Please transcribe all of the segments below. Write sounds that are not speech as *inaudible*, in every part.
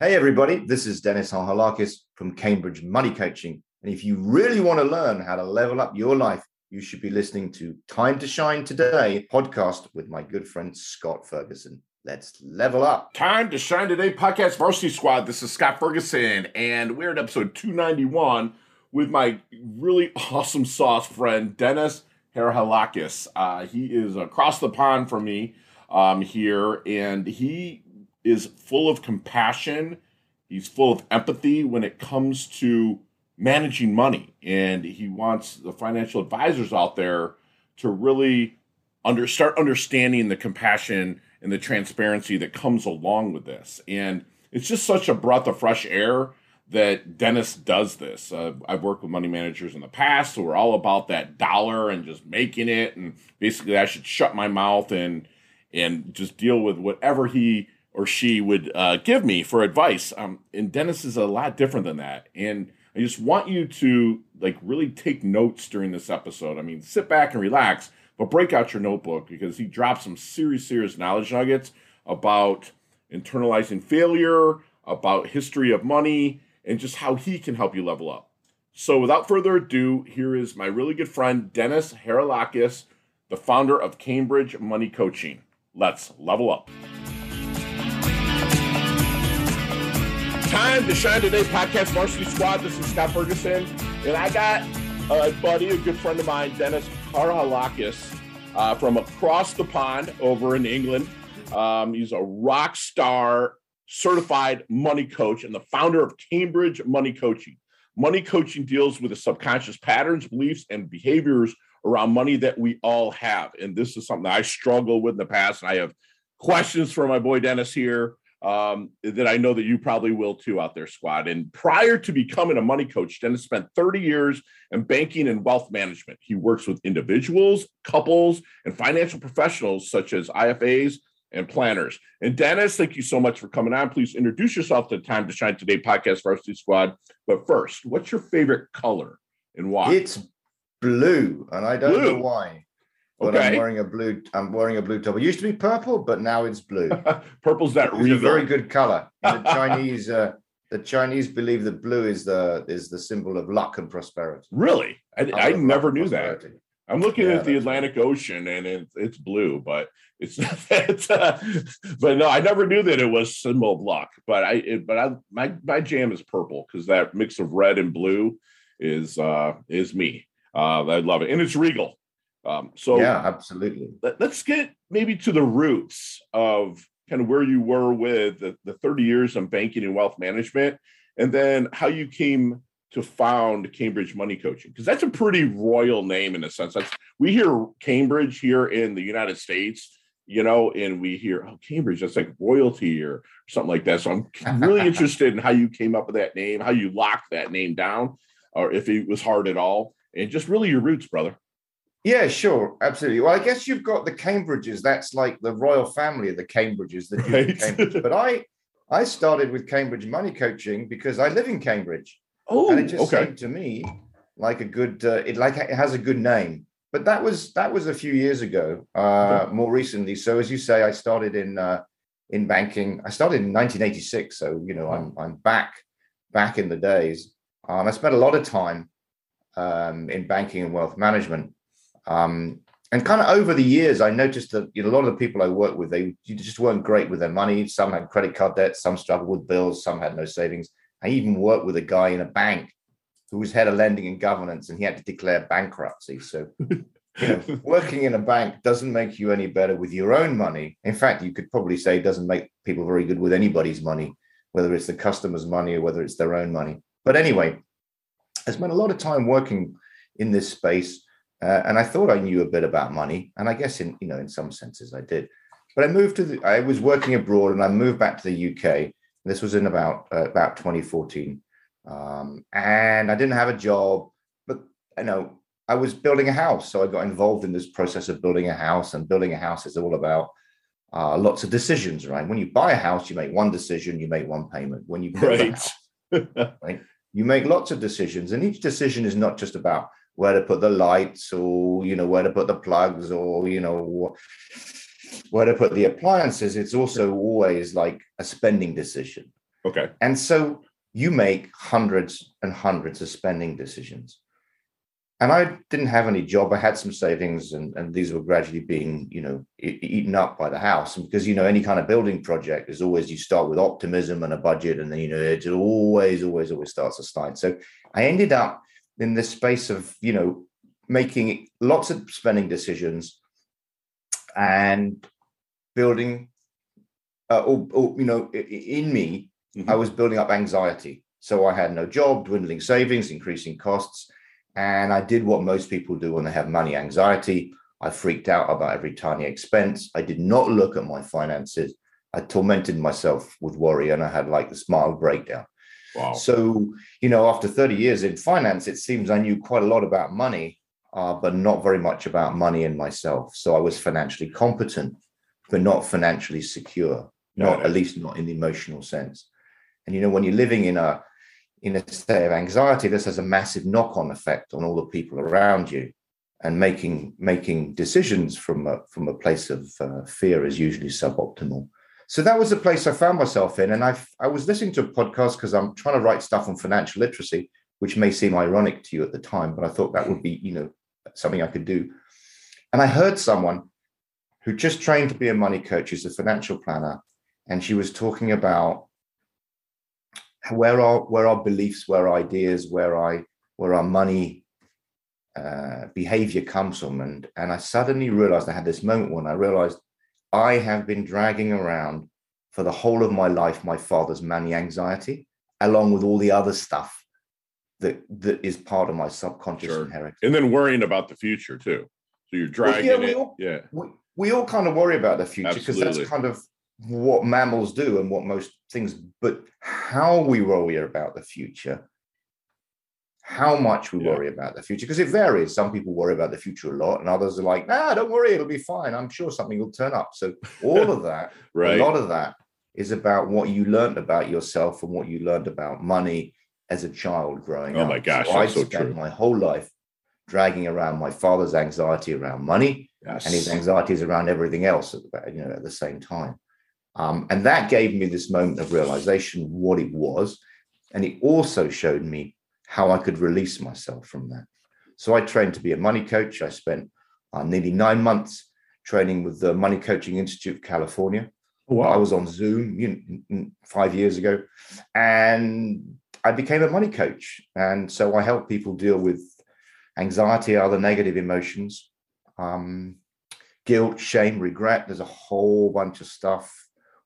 Hey, everybody, this is Dennis Halakis from Cambridge Money Coaching. And if you really want to learn how to level up your life, you should be listening to Time to Shine Today podcast with my good friend Scott Ferguson. Let's level up. Time to Shine Today podcast Varsity Squad. This is Scott Ferguson, and we're at episode 291 with my really *laughs* awesome sauce friend, Dennis Harhalakis. Uh, he is across the pond from me um, here, and he is full of compassion. He's full of empathy when it comes to managing money, and he wants the financial advisors out there to really under start understanding the compassion and the transparency that comes along with this. And it's just such a breath of fresh air that Dennis does this. Uh, I've worked with money managers in the past who are all about that dollar and just making it, and basically I should shut my mouth and and just deal with whatever he or she would uh, give me for advice. Um, and Dennis is a lot different than that, and I just want you to like really take notes during this episode. I mean, sit back and relax, but break out your notebook because he drops some serious, serious knowledge nuggets about internalizing failure, about history of money and just how he can help you level up. So, without further ado, here is my really good friend, Dennis Haralakis, the founder of Cambridge Money Coaching. Let's level up. Time to shine today, podcast varsity squad. This is Scott Ferguson, and I got a buddy, a good friend of mine, Dennis Haralakis, uh, from across the pond over in England. Um, he's a rock star certified money coach and the founder of Cambridge Money Coaching. Money coaching deals with the subconscious patterns, beliefs, and behaviors around money that we all have. And this is something I struggle with in the past. And I have questions for my boy Dennis here um, that I know that you probably will too out there, squad. And prior to becoming a money coach, Dennis spent 30 years in banking and wealth management. He works with individuals, couples, and financial professionals such as IFAs, and planners. And Dennis, thank you so much for coming on. Please introduce yourself to the Time to Shine Today podcast Varsity Squad. But first, what's your favorite color and why? It's blue, and I don't blue. know why. But okay. I'm wearing a blue. I'm wearing a blue top. It used to be purple, but now it's blue. *laughs* Purple's that it's a very good color. *laughs* The Chinese, uh, the Chinese believe that blue is the is the symbol of luck and prosperity. Really, I, I never knew that. I'm looking yeah, at the Atlantic right. Ocean and it's, it's blue, but it's, *laughs* it's uh, but no, I never knew that it was symbol of luck. But I, it, but I, my my jam is purple because that mix of red and blue is uh is me. Uh, I love it, and it's regal. Um, so yeah, absolutely. Let, us get maybe to the roots of kind of where you were with the, the 30 years of banking and wealth management, and then how you came to found Cambridge Money Coaching? Because that's a pretty royal name in a sense. That's we hear Cambridge here in the United States, you know, and we hear oh Cambridge, that's like royalty or something like that. So I'm *laughs* really interested in how you came up with that name, how you locked that name down, or if it was hard at all, and just really your roots, brother. Yeah, sure, absolutely. Well, I guess you've got the Cambridges. That's like the royal family of the Cambridges, the right. Cambridge. But I, I started with Cambridge Money Coaching because I live in Cambridge. Oh, and it just okay. seemed to me like a good. Uh, it like it has a good name, but that was that was a few years ago. Uh, okay. More recently, so as you say, I started in uh, in banking. I started in 1986, so you know I'm I'm back back in the days. Um, I spent a lot of time um, in banking and wealth management. Um, and kind of over the years, I noticed that you know, a lot of the people I worked with, they just weren't great with their money. Some had credit card debt, some struggled with bills, some had no savings. I even worked with a guy in a bank who was head of lending and governance, and he had to declare bankruptcy. So, you know, *laughs* working in a bank doesn't make you any better with your own money. In fact, you could probably say it doesn't make people very good with anybody's money, whether it's the customer's money or whether it's their own money. But anyway, I spent a lot of time working in this space, uh, and I thought I knew a bit about money, and I guess in you know in some senses I did. But I moved to the, I was working abroad, and I moved back to the UK this was in about uh, about 2014, um, and I didn't have a job, but you know I was building a house, so I got involved in this process of building a house. And building a house is all about uh, lots of decisions, right? When you buy a house, you make one decision, you make one payment. When you build right. a house, right, you make lots of decisions, and each decision is not just about where to put the lights or you know where to put the plugs or you know where to put the appliances, it's also always like a spending decision. Okay. And so you make hundreds and hundreds of spending decisions. And I didn't have any job. I had some savings, and, and these were gradually being, you know, eaten up by the house. And because you know, any kind of building project is always you start with optimism and a budget, and then you know it always, always, always starts to slide. So I ended up in this space of, you know, making lots of spending decisions and building, uh, or, or you know, in me, mm-hmm. I was building up anxiety. So I had no job, dwindling savings, increasing costs and I did what most people do when they have money anxiety. I freaked out about every tiny expense. I did not look at my finances. I tormented myself with worry and I had like this mild breakdown. Wow. So, you know, after 30 years in finance, it seems I knew quite a lot about money, uh, but not very much about money and myself. So I was financially competent, but not financially secure, not at least not in the emotional sense. And, you know, when you're living in a in a state of anxiety, this has a massive knock-on effect on all the people around you, and making making decisions from a from a place of uh, fear is usually suboptimal. So that was the place I found myself in, and I I was listening to a podcast because I'm trying to write stuff on financial literacy, which may seem ironic to you at the time, but I thought that would be you know something I could do. And I heard someone who just trained to be a money coach, who's a financial planner, and she was talking about where our where our beliefs, where our ideas, where I where our money uh, behavior comes from, and and I suddenly realized I had this moment when I realized I have been dragging around for the whole of my life my father's money anxiety, along with all the other stuff that that is part of my subconscious sure. inheritance, and then worrying about the future too. So you're dragging well, yeah, it. All, yeah, we, we all kind of worry about the future because that's kind of what mammals do and what most things, but how we worry about the future, how much we yeah. worry about the future, because it varies. Some people worry about the future a lot, and others are like, nah, don't worry, it'll be fine. I'm sure something will turn up. So all of that, *laughs* right. a lot of that is about what you learned about yourself and what you learned about money as a child growing oh up. Oh my gosh, so I spent true. my whole life dragging around my father's anxiety around money yes. and his anxieties around everything else at the, you know at the same time. Um, and that gave me this moment of realization what it was. And it also showed me how I could release myself from that. So I trained to be a money coach. I spent uh, nearly nine months training with the Money Coaching Institute of California. Oh, wow. I was on Zoom you know, five years ago, and I became a money coach. And so I help people deal with anxiety, other negative emotions, um, guilt, shame, regret. There's a whole bunch of stuff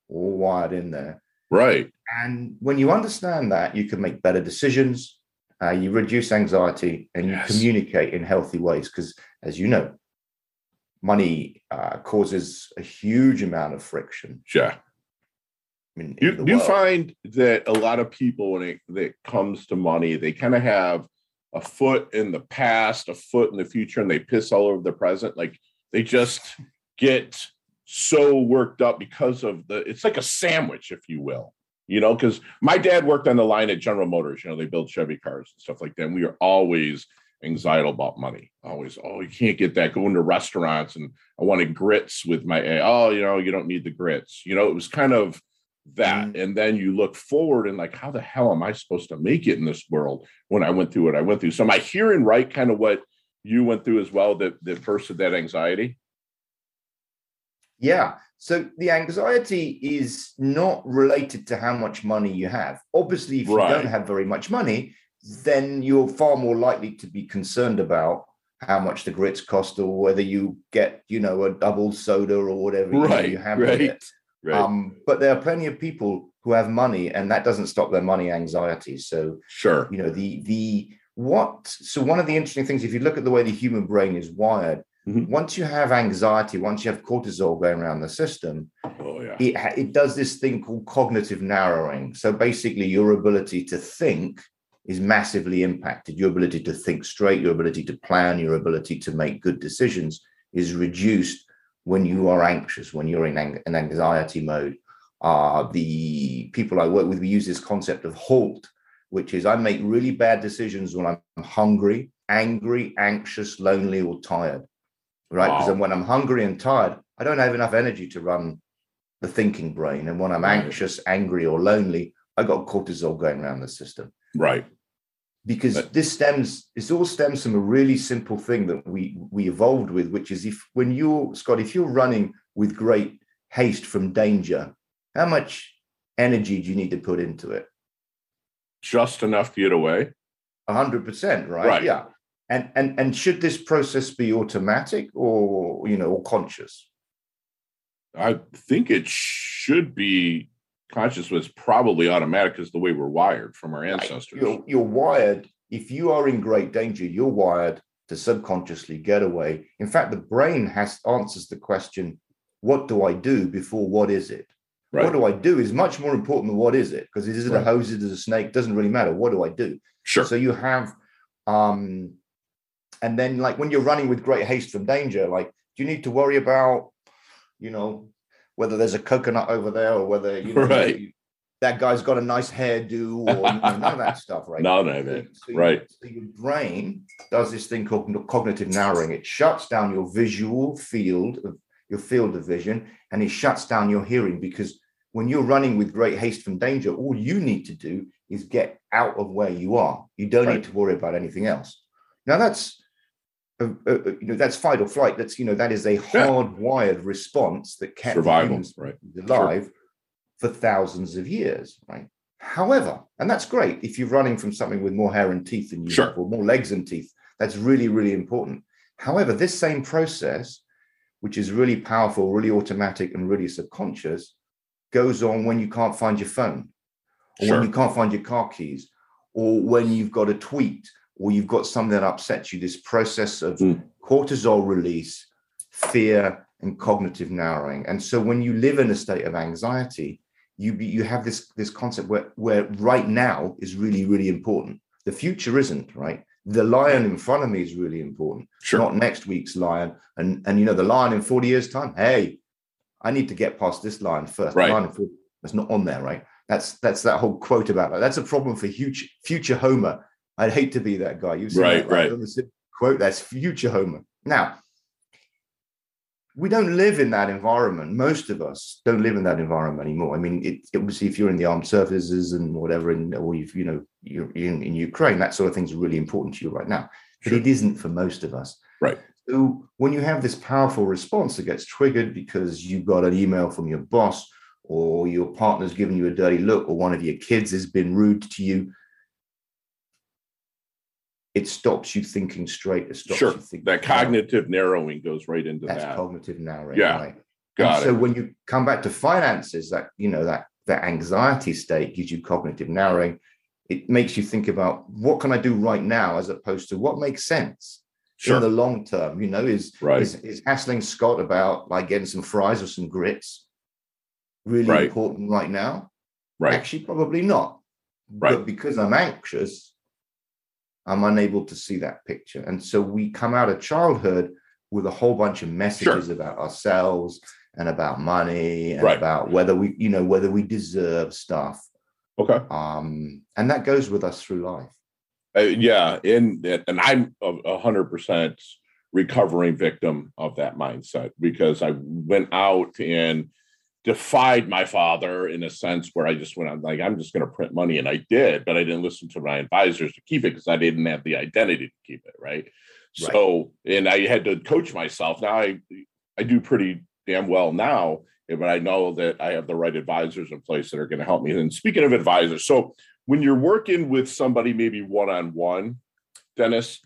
all wired in there. Right. And when you understand that, you can make better decisions, uh, you reduce anxiety, and you communicate in healthy ways. Because, as you know, money uh, causes a huge amount of friction. Yeah. I mean, you, you find that a lot of people, when it, when it comes to money, they kind of have a foot in the past, a foot in the future, and they piss all over the present. Like they just get so worked up because of the it's like a sandwich if you will you know because my dad worked on the line at general motors you know they build chevy cars and stuff like that and we are always anxiety about money always oh you can't get that going to restaurants and i wanted grits with my oh you know you don't need the grits you know it was kind of that mm-hmm. and then you look forward and like how the hell am i supposed to make it in this world when i went through what i went through so am i hearing right kind of what you went through as well that that first of that anxiety yeah. So the anxiety is not related to how much money you have. Obviously, if right. you don't have very much money, then you're far more likely to be concerned about how much the grits cost or whether you get, you know, a double soda or whatever right, you have right, it. Right. Um, but there are plenty of people who have money and that doesn't stop their money anxiety. So sure, you know, the the what so one of the interesting things, if you look at the way the human brain is wired, Mm-hmm. Once you have anxiety, once you have cortisol going around the system, oh, yeah. it, it does this thing called cognitive narrowing. So basically, your ability to think is massively impacted. Your ability to think straight, your ability to plan, your ability to make good decisions is reduced when you are anxious, when you're in an anxiety mode. Uh, the people I work with, we use this concept of halt, which is I make really bad decisions when I'm hungry, angry, anxious, lonely, or tired right? Because wow. when I'm hungry and tired, I don't have enough energy to run the thinking brain. And when I'm anxious, angry, or lonely, I got cortisol going around the system. Right. Because But- this stems, this all stems from a really simple thing that we we evolved with, which is if when you're Scott, if you're running with great haste from danger, how much energy do you need to put into it? Just enough to get away. A hundred percent, right? Right. Yeah. And and and should this process be automatic or you know or conscious? I think it should be conscious, but it's probably automatic because the way we're wired from our ancestors. You're you're wired. If you are in great danger, you're wired to subconsciously get away. In fact, the brain has answers the question, "What do I do?" before "What is it?" Right. What do I do is much more important than what is it because is it a hose, is it a snake? Doesn't really matter. What do I do? Sure. So you have, um, and then like when you're running with great haste from danger, like do you need to worry about, you know, whether there's a coconut over there or whether you know Right. you- that guy's got a nice hairdo or you know, none of that stuff, right? *laughs* No, no. So you- Right. So your brain does this thing called cognitive narrowing. It shuts down your visual field of your field of vision, and it shuts down your hearing because when you're running with great haste from danger, all you need to do is get out of where you are. You don't Right. need to worry about anything else. Now that's uh, uh, uh, you know that's fight or flight. That's you know that is a hardwired response that kept Survival. humans Right. alive for thousands of years, right? However, and that's great if you're running from something with more hair and teeth than you Sure. have, or more legs and teeth. That's really, really important. However, this same process, which is really powerful, really automatic, and really subconscious, goes on when you can't find your phone, or Sure. when you can't find your car keys, or when you've got a tweet, or you've got something that upsets you. This process of Mm. cortisol release, fear, and cognitive narrowing. And so when you live in a state of anxiety, you be, you have this this concept where where right now is really really important. The future isn't right. The lion in front of me is really important, Sure. not next week's lion. And and you know the lion in forty years time. Hey, I need to get past this lion first. Right. lion in 40 that's not on there, right? That's that's that whole quote about that. That's a problem for huge future Homer. I'd hate to be that guy. Seen Right, that, right. on the quote. That's future Homer. Now, we don't live in that environment. Most of us don't live in that environment anymore. I mean, it, it obviously if you're in the armed services and whatever, and or you've you know you're in, in Ukraine, that sort of thing's is really important to you right now. But Sure. it isn't for most of us. Right. So when you have this powerful response that gets triggered because you got an email from your boss, or your partner's giving you a dirty look, or one of your kids has been rude to you, it stops you thinking straight. It stops Sure. you thinking That cognitive narrowing goes right into that. that's that. cognitive narrowing. Yeah. Right. Got and so when you come back to finances, that you know that that anxiety state gives you cognitive narrowing. It makes you think about what can I do right now, as opposed to what makes sense Sure. in the long term. You know, is Right. is is hassling Scott about like getting some fries or some grits really Right. important right now? right. Actually, probably not. Right. But because I'm anxious, I'm unable to see that picture. And so we come out of childhood with a whole bunch of messages about ourselves and about money and Right. about whether we, you know, whether we deserve stuff. Okay. Um, and that goes with us through life. Uh, yeah, and and I'm a a hundred percent recovering victim of that mindset because I went out and defied my father in a sense where I just went on like I'm just going to print money and I did, but I didn't listen to my advisors to keep it because I didn't have the identity to keep it right. Right. So and I had to coach myself. Now I I do pretty damn well now, eh, but I know that I have the right advisors in place that are going to help me. And speaking of advisors, so when you're working with somebody maybe one on one, Dennis,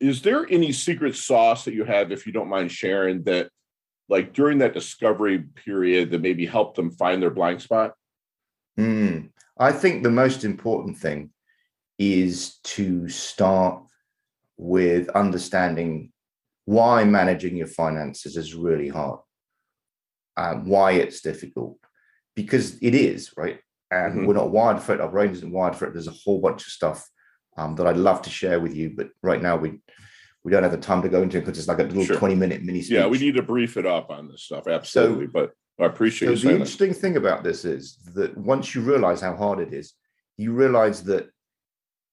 is there any secret sauce that you have, if you don't mind sharing, that like during that discovery period that maybe helped them find their blind spot? Hmm. I think the most important thing is to start with understanding why managing your finances is really hard, uh, why it's difficult, because it is, right? And Mhm. we're not wired for it. Our brain isn't wired for it. There's a whole bunch of stuff um, that I'd love to share with you, but right now we we don't have the time to go into it because it's like a little Sure. 20 minute mini speech. Yeah, we need to brief it up on this stuff. Absolutely. but I appreciate So the saying that. interesting thing about this is that once you realize how hard it is, you realize that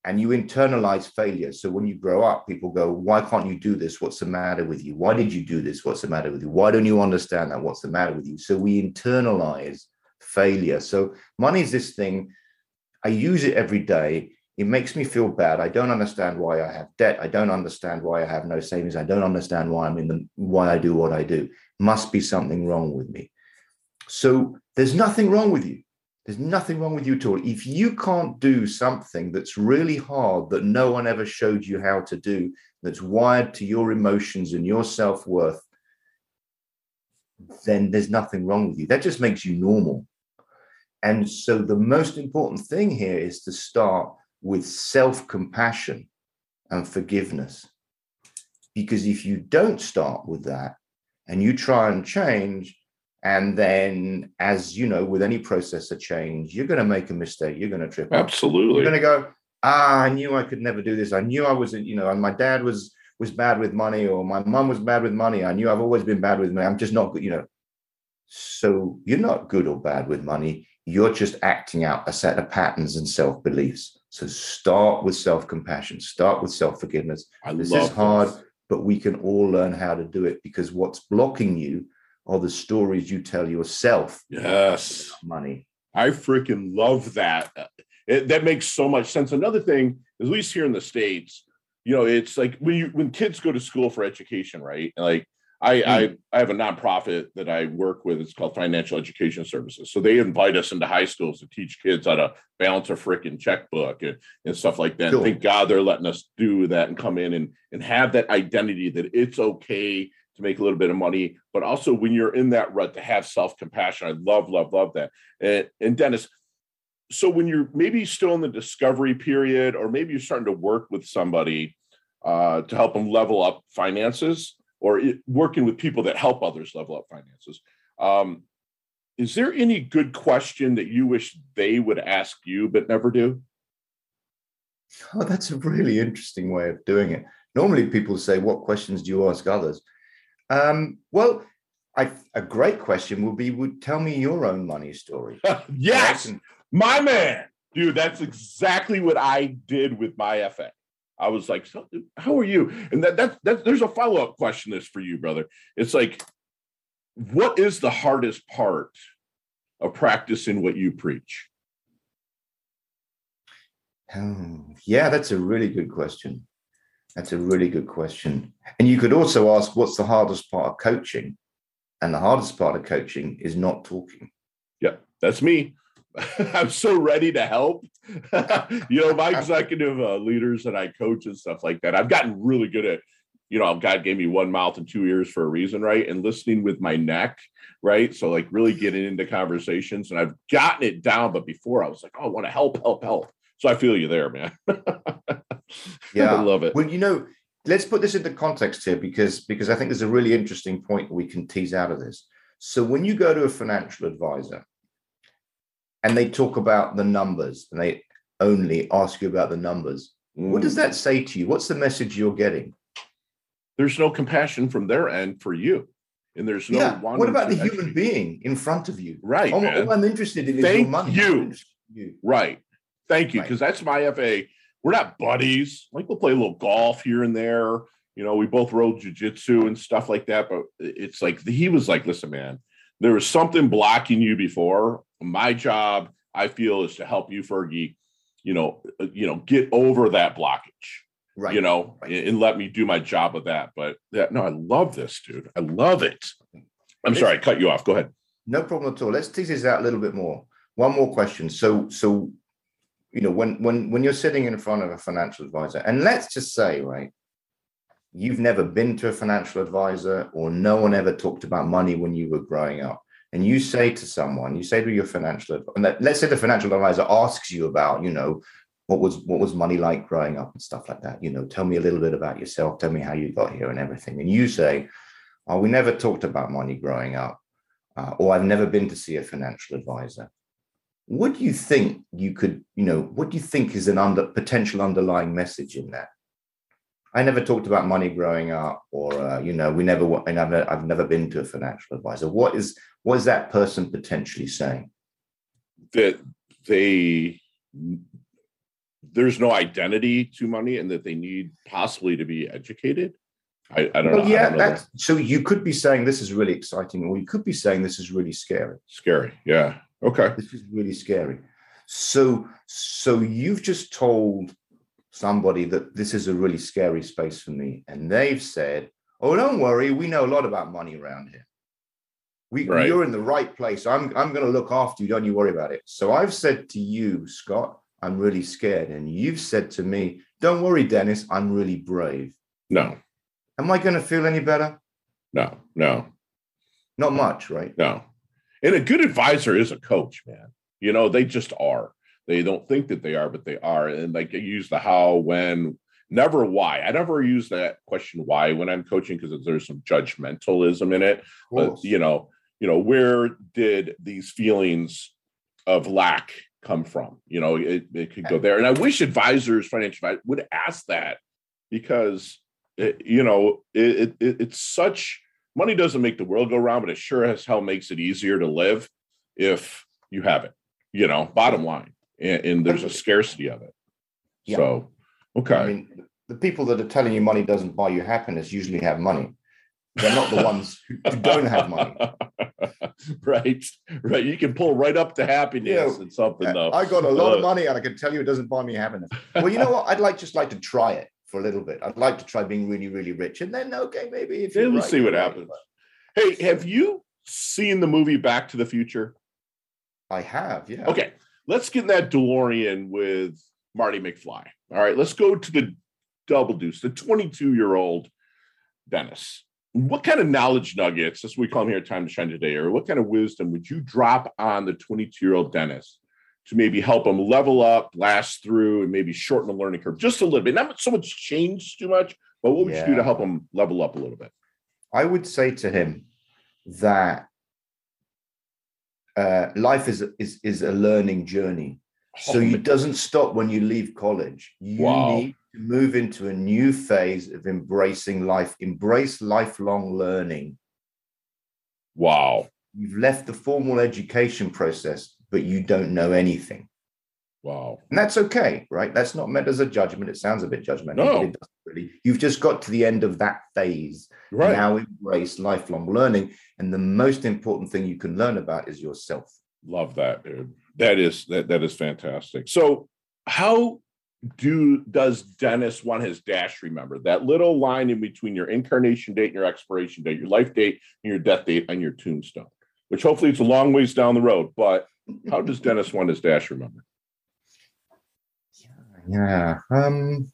and you internalize failure. So when you grow up, people go, Why can't you do this? What's the matter with you? Why did you do this? What's the matter with you? Why don't you understand that? What's the matter with you? So we internalize failure. So money is this thing. I use it every day. It makes me feel bad. I don't understand why I have debt. I don't understand why I have no savings. I don't understand why I'm in the why I do what I do. Must be something wrong with me. So there's nothing wrong with you. There's nothing wrong with you at all. If you can't do something that's really hard that no one ever showed you how to do, that's wired to your emotions and your self worth, then there's nothing wrong with you. That just makes you normal. And so the most important thing here is to start with self compassion and forgiveness. Because if you don't start with that and you try and change, and then as you know, with any process of change, you're going to make a mistake, you're going to trip. Absolutely. You're going to go, ah, I knew I could never do this. I knew I wasn't. you know, and my dad was was bad with money, or my mom was bad with money. I knew I've always been bad with money. I'm just not good, you know. So you're not good or bad with money. You're just acting out a set of patterns and self beliefs. So start with self compassion, start with self forgiveness. This is hard, this. but we can all learn how to do it because what's blocking you are the stories you tell yourself. Yes. Money. I freaking love that. Uh, it, that makes so much sense. Another thing, at least here in the States, you know, it's like when you when kids go to school for education, right? Like I, mm. I I have a nonprofit that I work with. It's called Financial Education Services. So they invite us into high schools to teach kids how to balance a freaking checkbook and, and stuff like that. Cool. Thank God they're letting us do that and come in and and have that identity that it's okay to make a little bit of money, but also when you're in that rut to have self compassion. I love love love that. And, and Dennis, so when you're maybe still in the discovery period, or maybe you're starting to work with somebody uh, to help them level up finances or it, working with people that help others level up finances. Um, is there any good question that you wish they would ask you but never do? Oh, that's a really interesting way of doing it. Normally, people say, "What questions do you ask others?" Um, well, I, a great question would be, "Would tell me your own money story." *laughs* yes, my man, dude. That's exactly what I did with my FA. I was like, so, how are you? And that, that, that there's a follow up question this for you, brother. It's like, what is the hardest part of practicing what you preach? Um, yeah, that's a really good question. That's a really good question. And you could also ask, what's the hardest part of coaching? And the hardest part of coaching is not talking. Yeah, that's me. *laughs* I'm so ready to help. *laughs* you know, my *laughs* executive uh, leaders that I coach and stuff like that, I've gotten really good at, you know, God gave me one mouth and two ears for a reason, right? And listening with my neck, right? So, like, really getting into conversations. And I've gotten it down. But before I was like, oh, I want to help, help, help. So I feel you there, man. yeah. I love it. Well, you know, let's put this into context here because because I think there's a really interesting point we can tease out of this. So when you go to a financial advisor, and they talk about the numbers and they only ask you about the numbers. Mm. What does mm. that say to you? What's the message you're getting? There's no compassion from their end for you. And there's no yeah. What about the human being in front of you? Right. All, all I'm interested in Thank is your money. You. you. Right. Thank you. Because right. that's my FA. We're not buddies. Like we'll play a little golf here and there. You know, we both rode jujitsu and stuff like that. But it's like he was like, listen, man, there was something blocking you before. My job, I feel, is to help you, Fergie, you know, uh, you know, get over that blockage. Right. You know, right. and, let me do my job of that. But that no, I love this, dude. I love it. I'm sorry, I cut you off. Go ahead. No problem at all. Let's tease this out a little bit more. One more question. So, so you know, when when when you're sitting in front of a financial advisor, and let's just say, right, you've never been to a financial advisor or no one ever talked about money when you were growing up. And you say to someone you say to your financial and let's say the financial advisor asks you about you know what was what was money like growing up and stuff like that. You know tell me a little bit about yourself. Tell me how you got here and everything. And you say oh we never talked about money growing up uh, or i've never been to see a financial advisor. What do you think you could you know what do you think is an under potential underlying message in that I never talked about money growing up, or uh, you know, we never. And I've, I've never been to a financial advisor. What is what is that person potentially saying? That they there's no identity to money, and that they need possibly to be educated. I, I don't well, know. Yeah, know that's, that. so you could be saying this is really exciting, or you could be saying this is really scary. Scary, yeah. Okay. This is really scary. So, so you've just told somebody that this is a really scary space for me, and they've said, "Oh, don't worry, we know a lot about money around here. We, Right. you're in the right place. I'm, I'm going to look after you. Don't you worry about it." So I've said to you, Scott, I'm really scared, and you've said to me, "Don't worry, Dennis, I'm really brave." No, Am I going to feel any better? no, no, Not much, right? no. And a good advisor is a coach, man. You know, they just are. They don't think that they are, but they are. And like you use the how, when, never why. I never use that question why when I'm coaching because there's some judgmentalism in it. But you know, you know, where did these feelings of lack come from? You know, it, it could go there. And I wish advisors, financial advisors, would ask that because it, you know, it, it it's such money doesn't make the world go round, but it sure as hell makes it easier to live if you have it. You know, bottom line, and, and there's a scarcity of it. Yeah. So, okay, I mean, the people that are telling you money doesn't buy you happiness usually have money. They're not the ones who don't have money. *laughs* right, right. You can pull right up to happiness Yeah. and something though. I got a lot of Uh, money, and I can tell you it doesn't buy me happiness. Well, you know what? I'd like just like to try it for a little bit. I'd like to try being really, really rich, and then okay, maybe if we'll right, see what right. happens. Hey, have you seen the movie Back to the Future? I have, yeah. Okay, let's get in that DeLorean with Marty McFly. All right, let's go to the double deuce, the 22 year old Dennis. What kind of knowledge nuggets, as we call him here at Time to Shine today, or what kind of wisdom would you drop on the 22 year old Dennis to maybe help him level up, last through, and maybe shorten the learning curve just a little bit? Not so much change too much, but what would you do to help him level up a little bit? I would say to him that uh, life is is is a learning journey. So Oh, it doesn't stop when you leave college. You Wow. need to move into a new phase of embracing life. Embrace lifelong learning. wow. You've left the formal education process, but you don't know anything. Wow. And that's okay, right? That's not meant as a judgment. It sounds a bit judgmental, No. but it doesn't really. You've just got to the end of that phase. Right. Now embrace lifelong learning. And the most important thing you can learn about is yourself. Love that, dude. That is that that is fantastic. So, how do does Dennis want his dash remember that little line in between your incarnation date and your expiration date, your life date and your death date on your tombstone? Which hopefully it's a long ways down the road. But how does Dennis want his dash remember? Yeah. Um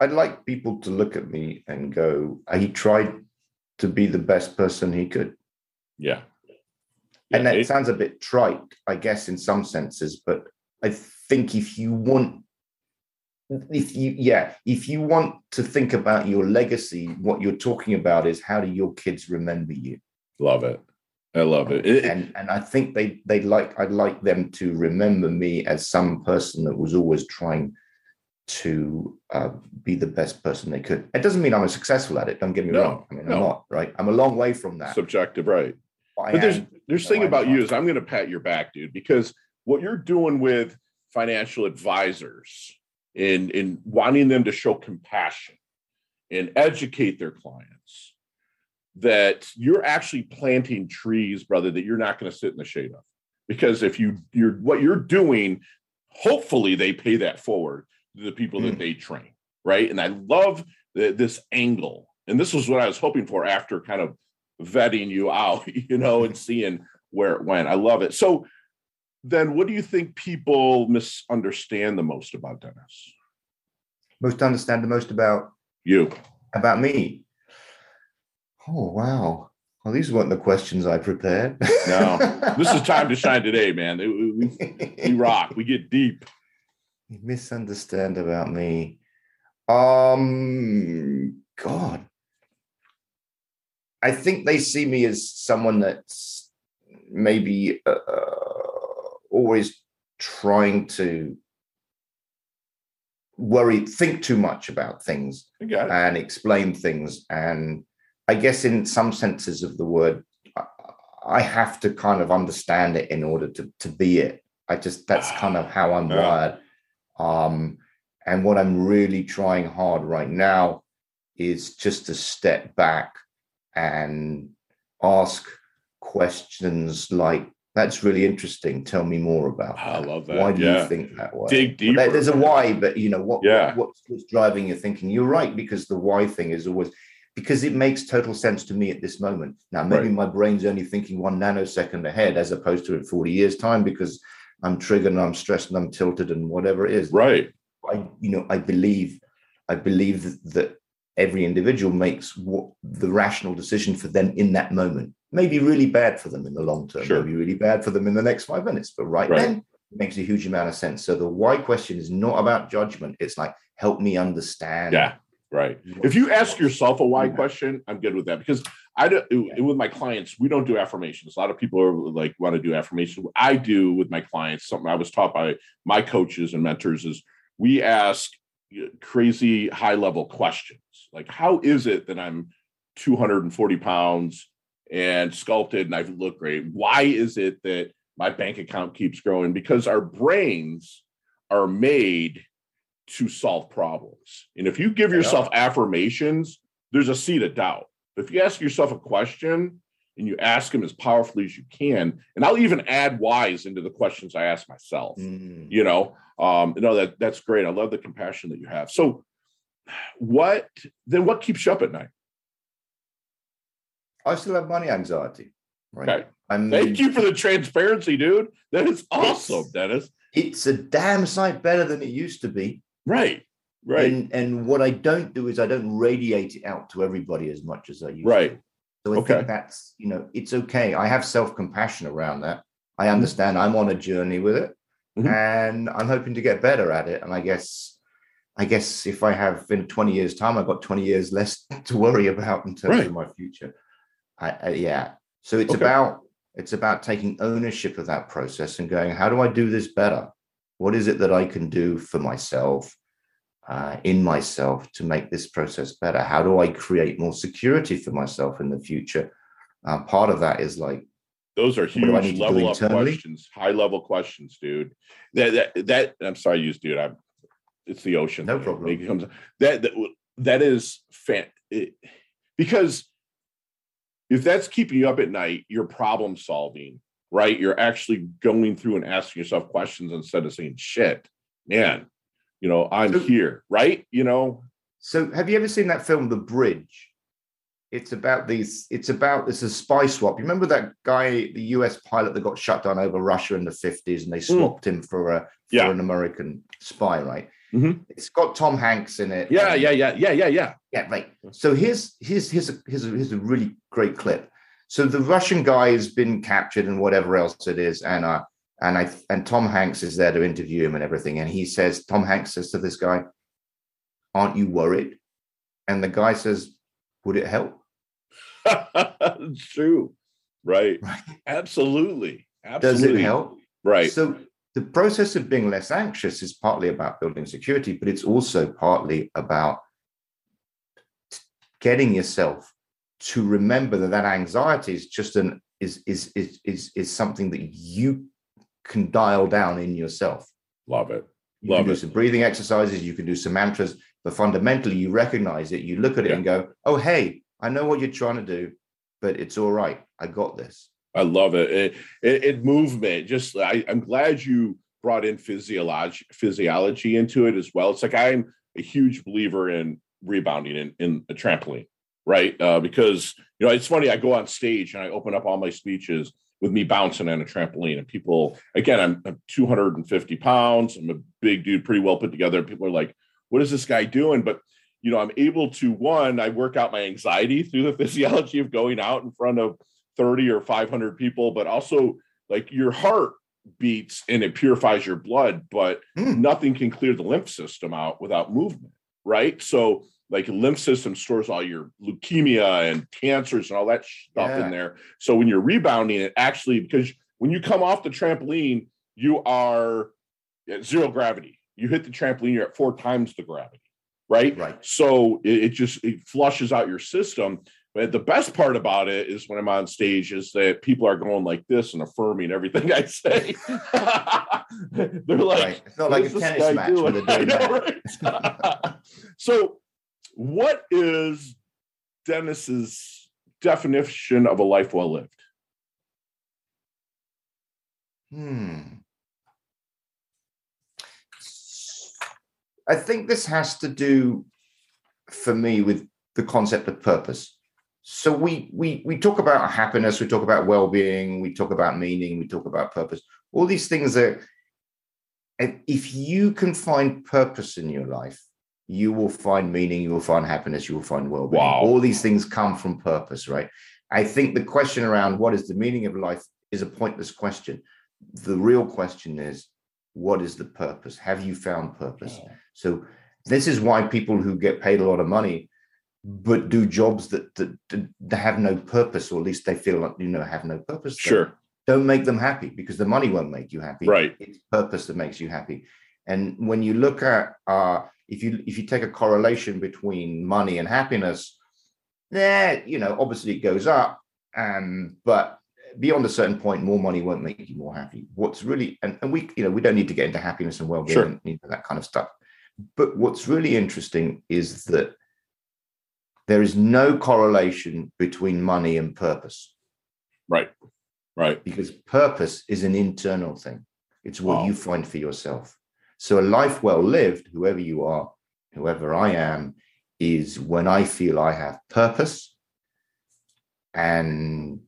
I'd like people to look at me and go, he tried to be the best person he could. Yeah. and that it- sounds a bit trite, I guess, in some senses, but I think if you want, if you, yeah, if you want to think about your legacy, what you're talking about is how do your kids remember you? love it. I love it. It- And and I think they they like I'd like them to remember me as some person that was always trying to uh, be the best person they could. It doesn't mean I'm successful at it. Don't get me No, wrong. I mean, no. I'm not right. I'm a long way from that. subjective, right? I But there's there's No, thing I'm about you is I'm going to pat your back, dude, because what you're doing with financial advisors in in wanting them to show compassion and educate their clients that you're actually planting trees, brother, that you're not going to sit in the shade of. Because if you you're what you're doing, hopefully they pay that forward to the people that Mm. they train, right? And I love the, this angle, and this was what I was hoping for after kind of vetting you out, *laughs* you know, and seeing where it went. I love it. So then what do you think people misunderstand the most about Dennis? most understand the most about You. about me. Oh wow! Well, these weren't the questions I prepared. No. *laughs* This is time to shine today, man. We, we, *laughs* rock. We get deep. You misunderstand about me. Um, God, I think they see me as someone that's maybe uh, always trying to worry, think too much about things. I got it. and explain things. And I guess in some senses of the word, I- I have to kind of understand it in order to to be it. I just that's kind of how I'm Yeah. wired. Um, and what I'm really trying hard right now is just to step back and ask questions like, "That's really interesting. Tell me more about." I that. love that. Why do Yeah. you think that way? Dig deeper. there- there's a why, but you know what? Yeah. What's, what's driving your thinking? You're right because the why thing is always because it makes total sense to me at this moment. Now, maybe Right. my brain's only thinking one nanosecond ahead as opposed to in 40 years' time because I'm triggered and I'm stressed and I'm tilted and whatever it is. Right. I, you know, I believe, I believe that every individual makes what the rational decision for them in that moment. Maybe really bad for them in the long term. Sure. Maybe really bad for them in the next five minutes. But right, Right. then, it makes a huge amount of sense. So the why question is not about judgment. It's like help me understand. Yeah. Right. If you ask yourself a why question, I'm good with that because I don't, with my clients, we don't do affirmations. A lot of people are like want to do affirmations. I do with my clients, something I was taught by my coaches and mentors is we ask crazy high level questions. Like, how is it that I'm 240 pounds and sculpted and I look great? Why is it that my bank account keeps growing? Because our brains are made to solve problems. And if you give yourself affirmations, there's a seed of doubt. But If you ask yourself a question and you ask them as powerfully as you can, and I'll even add whys into the questions I ask myself. Mm. You know, um, you know that that's great. I love the compassion that you have. So, what then? What keeps you up at night? I still have money anxiety. Right. Okay. I'm, Thank you for the transparency, dude. That is awesome, Dennis. It's a damn sight better than it used to be. Right, right, And and what I don't do is I don't radiate it out to everybody as much as I used right. to. So I Okay. think that's you know it's okay. I have self compassion around that. I Mm-hmm. understand I'm on a journey with it, Mhm. and I'm hoping to get better at it. And I guess I guess if I have in 20 years time, I've got 20 years less *laughs* to worry about in terms Right. of my future. I, I, yeah. So it's Okay. about it's about taking ownership of that process and going, how do I do this better? What is it that I can do for myself, uh, in myself, to make this process better? How do I create more security for myself in the future? Uh, part of that is like, Those are do I need huge level up questions, high level questions, dude. That that that I'm sorry, use dude. I'm it's the ocean. No problem. It comes that that that is fan it, because if that's keeping you up at night, you're problem solving, right? You're actually going through and asking yourself questions instead of saying shit, man. You know, I'm So- here, right? You know, so have you ever seen that film, The Bridge? It's about these, it's about this a spy swap. You remember that guy, the US pilot that got shut down over Russia in the 50s and they swapped him for a for Yeah. an American spy, right? Mhm. It's got Tom Hanks in it. yeah, yeah, yeah, yeah, yeah, yeah. Yeah, right. So here's here's here's a, here's a, here's a really great clip. So the Russian guy has been captured and whatever else it is, and uh and I and Tom Hanks is there to interview him and everything, and he says Tom Hanks says to this guy, "Aren't you worried?" And the guy says, "Would it help?" it's *laughs* true. Right. Right. Absolutely. Does Absolutely. it help? Right. So the process of being less anxious is partly about building security, but it's also partly about getting yourself to remember that that anxiety is just an is is is is, is something that you can dial down in yourself. Love it. You Love can do it. some breathing exercises, you can do some mantras, but fundamentally you recognize it, you look at it Yeah. and go, "Oh, hey, I know what you're trying to do, but it's all right. I got this." I love it. It, it, it movement. Just I, I'm glad you brought in physiology physiology into it as well. It's like I'm a huge believer in rebounding in, in a trampoline, right? Uh, because you know it's funny. I go on stage and I open up all my speeches with me bouncing on a trampoline, and people again, I'm, I'm 250 pounds. I'm a big dude, pretty well put together. People are like, "What is this guy doing?" But you know, I'm able to one, I work out my anxiety through the *laughs* physiology of going out in front of 30 or 500 people, but also like your heart beats and it purifies your blood, but Hmm. nothing can clear the lymph system out without movement, right? So, like lymph system stores all your leukemia and cancers and all that stuff Yeah. in there. So when you're rebounding, it actually because when you come off the trampoline, you are at zero gravity. You hit the trampoline, you're at four times the gravity, right? Right. So it, it just it flushes out your system. But the best part about it is when I'm on stage is that people are going like this and affirming everything I say. *laughs* *laughs* They're like, right. It's not like a tennis match doing?" where they're doing *laughs* know, right? so, what is Dennis's definition of a life well lived? Hmm. I think this has to do for me with the concept of purpose. So we we we talk about happiness, we talk about well-being, we talk about meaning, we talk about purpose. All these things are if you can find purpose in your life, you will find meaning, you will find happiness, you will find well-being. Wow. All these things come from purpose, right? I think the question around what is the meaning of life is a pointless question. The real question is, what is the purpose? Have you found purpose? Yeah. So this is why people who get paid a lot of money but do jobs that, that, that have no purpose, or at least they feel like you know have no purpose. Sure. Don't make them happy because the money won't make you happy. Right. It's purpose that makes you happy. And when you look at uh, if you if you take a correlation between money and happiness, there, you know, obviously it goes up. Um, but beyond a certain point, more money won't make you more happy. What's really and, and we, you know, we don't need to get into happiness and well-being sure. and you know, that kind of stuff. But what's really interesting is that there is no correlation between money and purpose. Right. Right. Because purpose is an internal thing. It's what wow. you find for yourself. So a life well lived, whoever you are, whoever I am, is when I feel I have purpose. And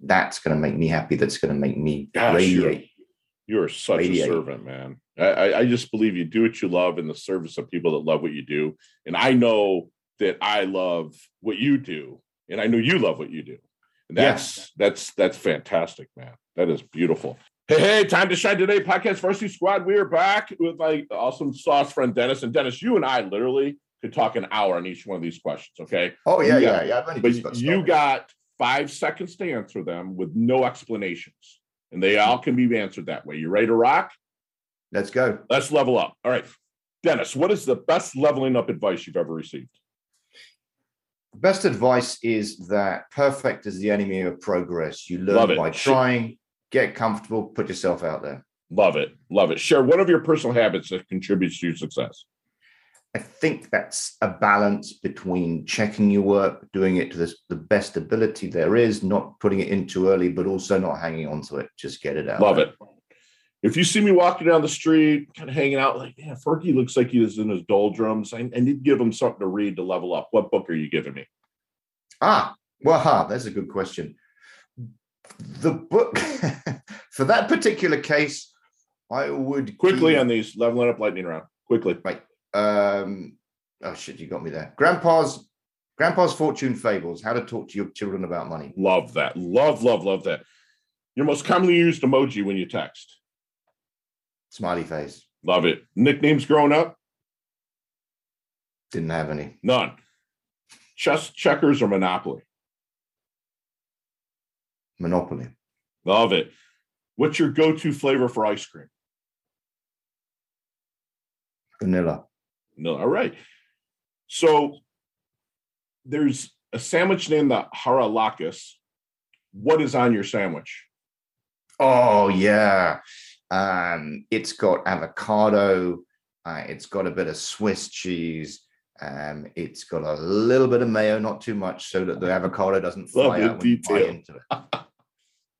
that's going to make me happy. That's going to make me Gosh, radiate. You're, you're such radiate. a servant, man. I, I just believe you do what you love in the service of people that love what you do. And I know that I love what you do, and I know you love what you do. And that's yes. that's that's fantastic, man. That is beautiful. Hey, hey, time to shine today, podcast varsity squad. We are back with my awesome sauce friend Dennis. And Dennis, you and I literally could talk an hour on each one of these questions. Okay. Oh yeah, yeah, yeah. But you got five seconds to answer them with no explanations, and they all can be answered that way. You ready to rock? Let's go. Let's level up. All right, Dennis. What is the best leveling up advice you've ever received? best advice is that perfect is the enemy of progress. You learn by trying, get comfortable, put yourself out there. Love it. Love it. Share one of your personal habits that contributes to your success. I think that's a balance between checking your work, doing it to the, the best ability there is, not putting it in too early, but also not hanging on to it. Just get it out. Love it. If you see me walking down the street, kind of hanging out, like, yeah, Fergie looks like he is in his doldrums. I, I need to give him something to read to level up. What book are you giving me? Ah, well, ha, that's a good question. The book, *laughs* for that particular case, I would quickly keep, on these leveling up lightning round. Quickly, right? Um, oh shit, you got me there. Grandpa's Grandpa's Fortune Fables: How to Talk to Your Children About Money. Love that. Love, love, love that. Your most commonly used emoji when you text. Smiley face. Love it. Nicknames growing up? Didn't have any. None. Chess, checkers, or Monopoly? Monopoly. Love it. What's your go-to flavor for ice cream? Vanilla. No, all right. So there's a sandwich named the Haralakis. What is on your sandwich? Oh yeah. Um, it's got avocado. Uh, it's got a bit of Swiss cheese. Um, it's got a little bit of mayo, not too much, so that the avocado doesn't fly Love out when you bite into it. *laughs*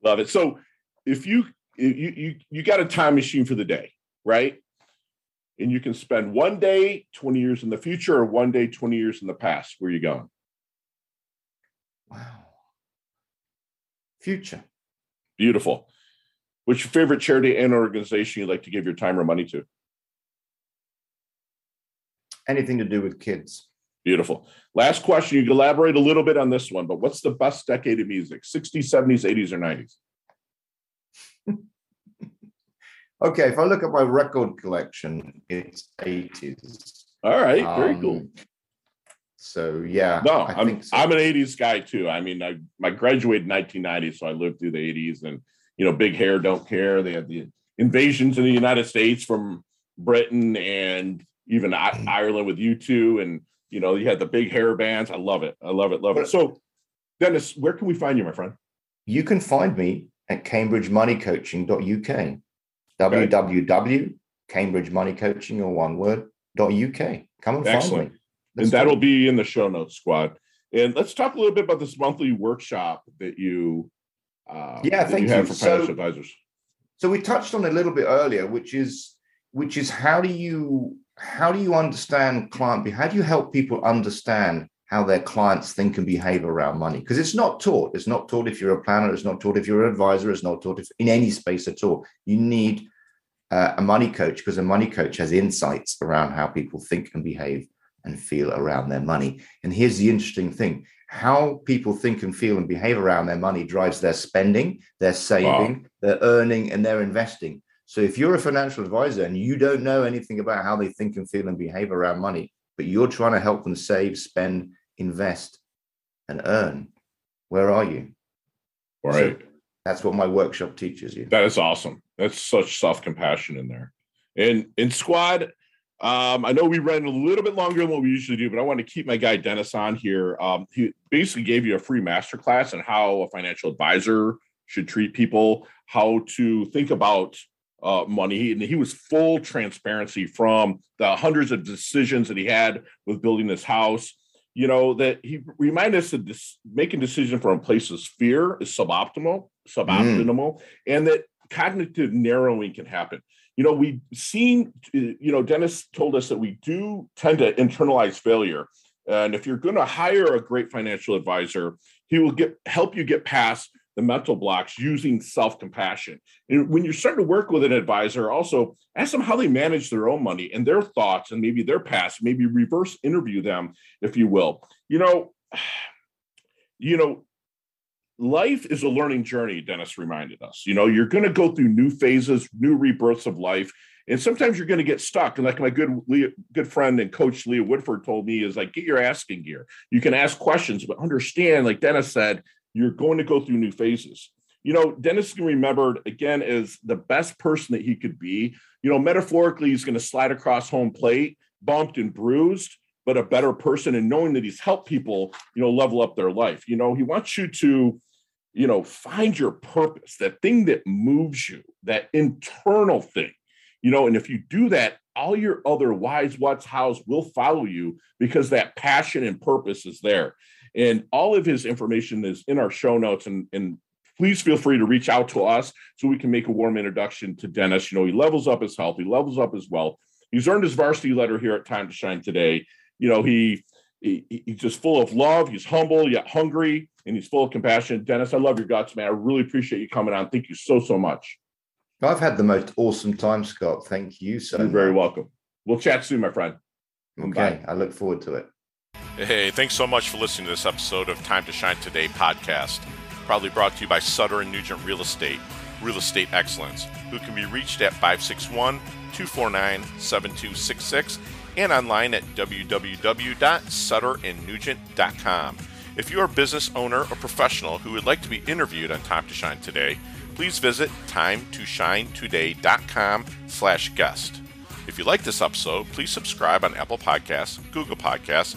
Love it. So, if you you you you got a time machine for the day, right? And you can spend one day 20 years in the future or one day 20 years in the past. Where are you going? Wow. Future. Beautiful. What's your favorite charity and organization you'd like to give your time or money to? Anything to do with kids. Beautiful. Last question. You can elaborate a little bit on this one, but what's the best decade of music? 60s, 70s, 80s, or 90s? Okay, if I look at my record collection, it's 80s. All right, very um, cool. So yeah, no, I am so. I'm an 80s guy too. I mean, I, I graduated in 1990, so I lived through the 80s and you know, big hair don't care. They had the invasions in the United States from Britain and even mm. Ireland with U2, and you know, you had the big hair bands. I love it. I love it. Love it. So, Dennis, where can we find you, my friend? You can find me at cambridgemoneycoaching.uk. www.cambridgemoneycoaching or one word .uk. Come and Excellent. find me. Let's and that'll be in the show notes, squad. And let's talk a little bit about this monthly workshop that you uh, yeah, thank you. you. for financial so, advisors. So we touched on a little bit earlier, which is which is how do you how do you understand client? How do you help people understand how their clients think and behave around money? Because it's not taught. It's not taught if you're a planner. It's not taught if you're an advisor. It's not taught if in any space at all. You need uh, a money coach because a money coach has insights around how people think and behave and feel around their money. And here's the interesting thing how people think and feel and behave around their money drives their spending, their saving, wow. their earning, and their investing. So if you're a financial advisor and you don't know anything about how they think and feel and behave around money, but you're trying to help them save, spend, invest, and earn, where are you? Right. So that's what my workshop teaches you. That is awesome. That's such self compassion in there. And in squad, um, I know we ran a little bit longer than what we usually do, but I want to keep my guy Dennis on here. Um, he basically gave you a free masterclass on how a financial advisor should treat people, how to think about uh, money. And he was full transparency from the hundreds of decisions that he had with building this house. You know, that he reminded us that this, making decision from places fear is suboptimal, suboptimal, mm. and that cognitive narrowing can happen. You know, we've seen, you know, Dennis told us that we do tend to internalize failure. And if you're going to hire a great financial advisor, he will get help you get past the mental blocks using self-compassion. And when you're starting to work with an advisor, also ask them how they manage their own money and their thoughts and maybe their past, maybe reverse interview them, if you will. You know, *sighs* you know, life is a learning journey, Dennis reminded us. You know, you're going to go through new phases, new rebirths of life. And sometimes you're going to get stuck. And like my good good friend and coach Leah Woodford told me, is like get your asking gear. You can ask questions, but understand, like Dennis said, you're going to go through new phases. You know, Dennis can remembered again as the best person that he could be. You know, metaphorically, he's going to slide across home plate, bumped and bruised, but a better person and knowing that he's helped people, you know, level up their life. You know, he wants you to, you know, find your purpose, that thing that moves you, that internal thing, you know, and if you do that, all your other whys, what's, hows will follow you because that passion and purpose is there. And all of his information is in our show notes. And, and please feel free to reach out to us so we can make a warm introduction to Dennis. You know, he levels up his health, he levels up his wealth. He's earned his varsity letter here at Time to Shine today. You know, he, he he's just full of love. He's humble yet hungry, and he's full of compassion. Dennis, I love your guts, man. I really appreciate you coming on. Thank you so so much. I've had the most awesome time, Scott. Thank you so. You're very welcome. We'll chat soon, my friend. Okay, Bye. I look forward to it. Hey, thanks so much for listening to this episode of Time to Shine Today podcast. Probably brought to you by Sutter and Nugent Real Estate, Real Estate Excellence, who can be reached at 561 249 7266 and online at www.sutterandnugent.com. If you're a business owner or professional who would like to be interviewed on Time to Shine Today, please visit timetoshinetoday.com slash guest. If you like this episode, please subscribe on Apple Podcasts, Google Podcasts,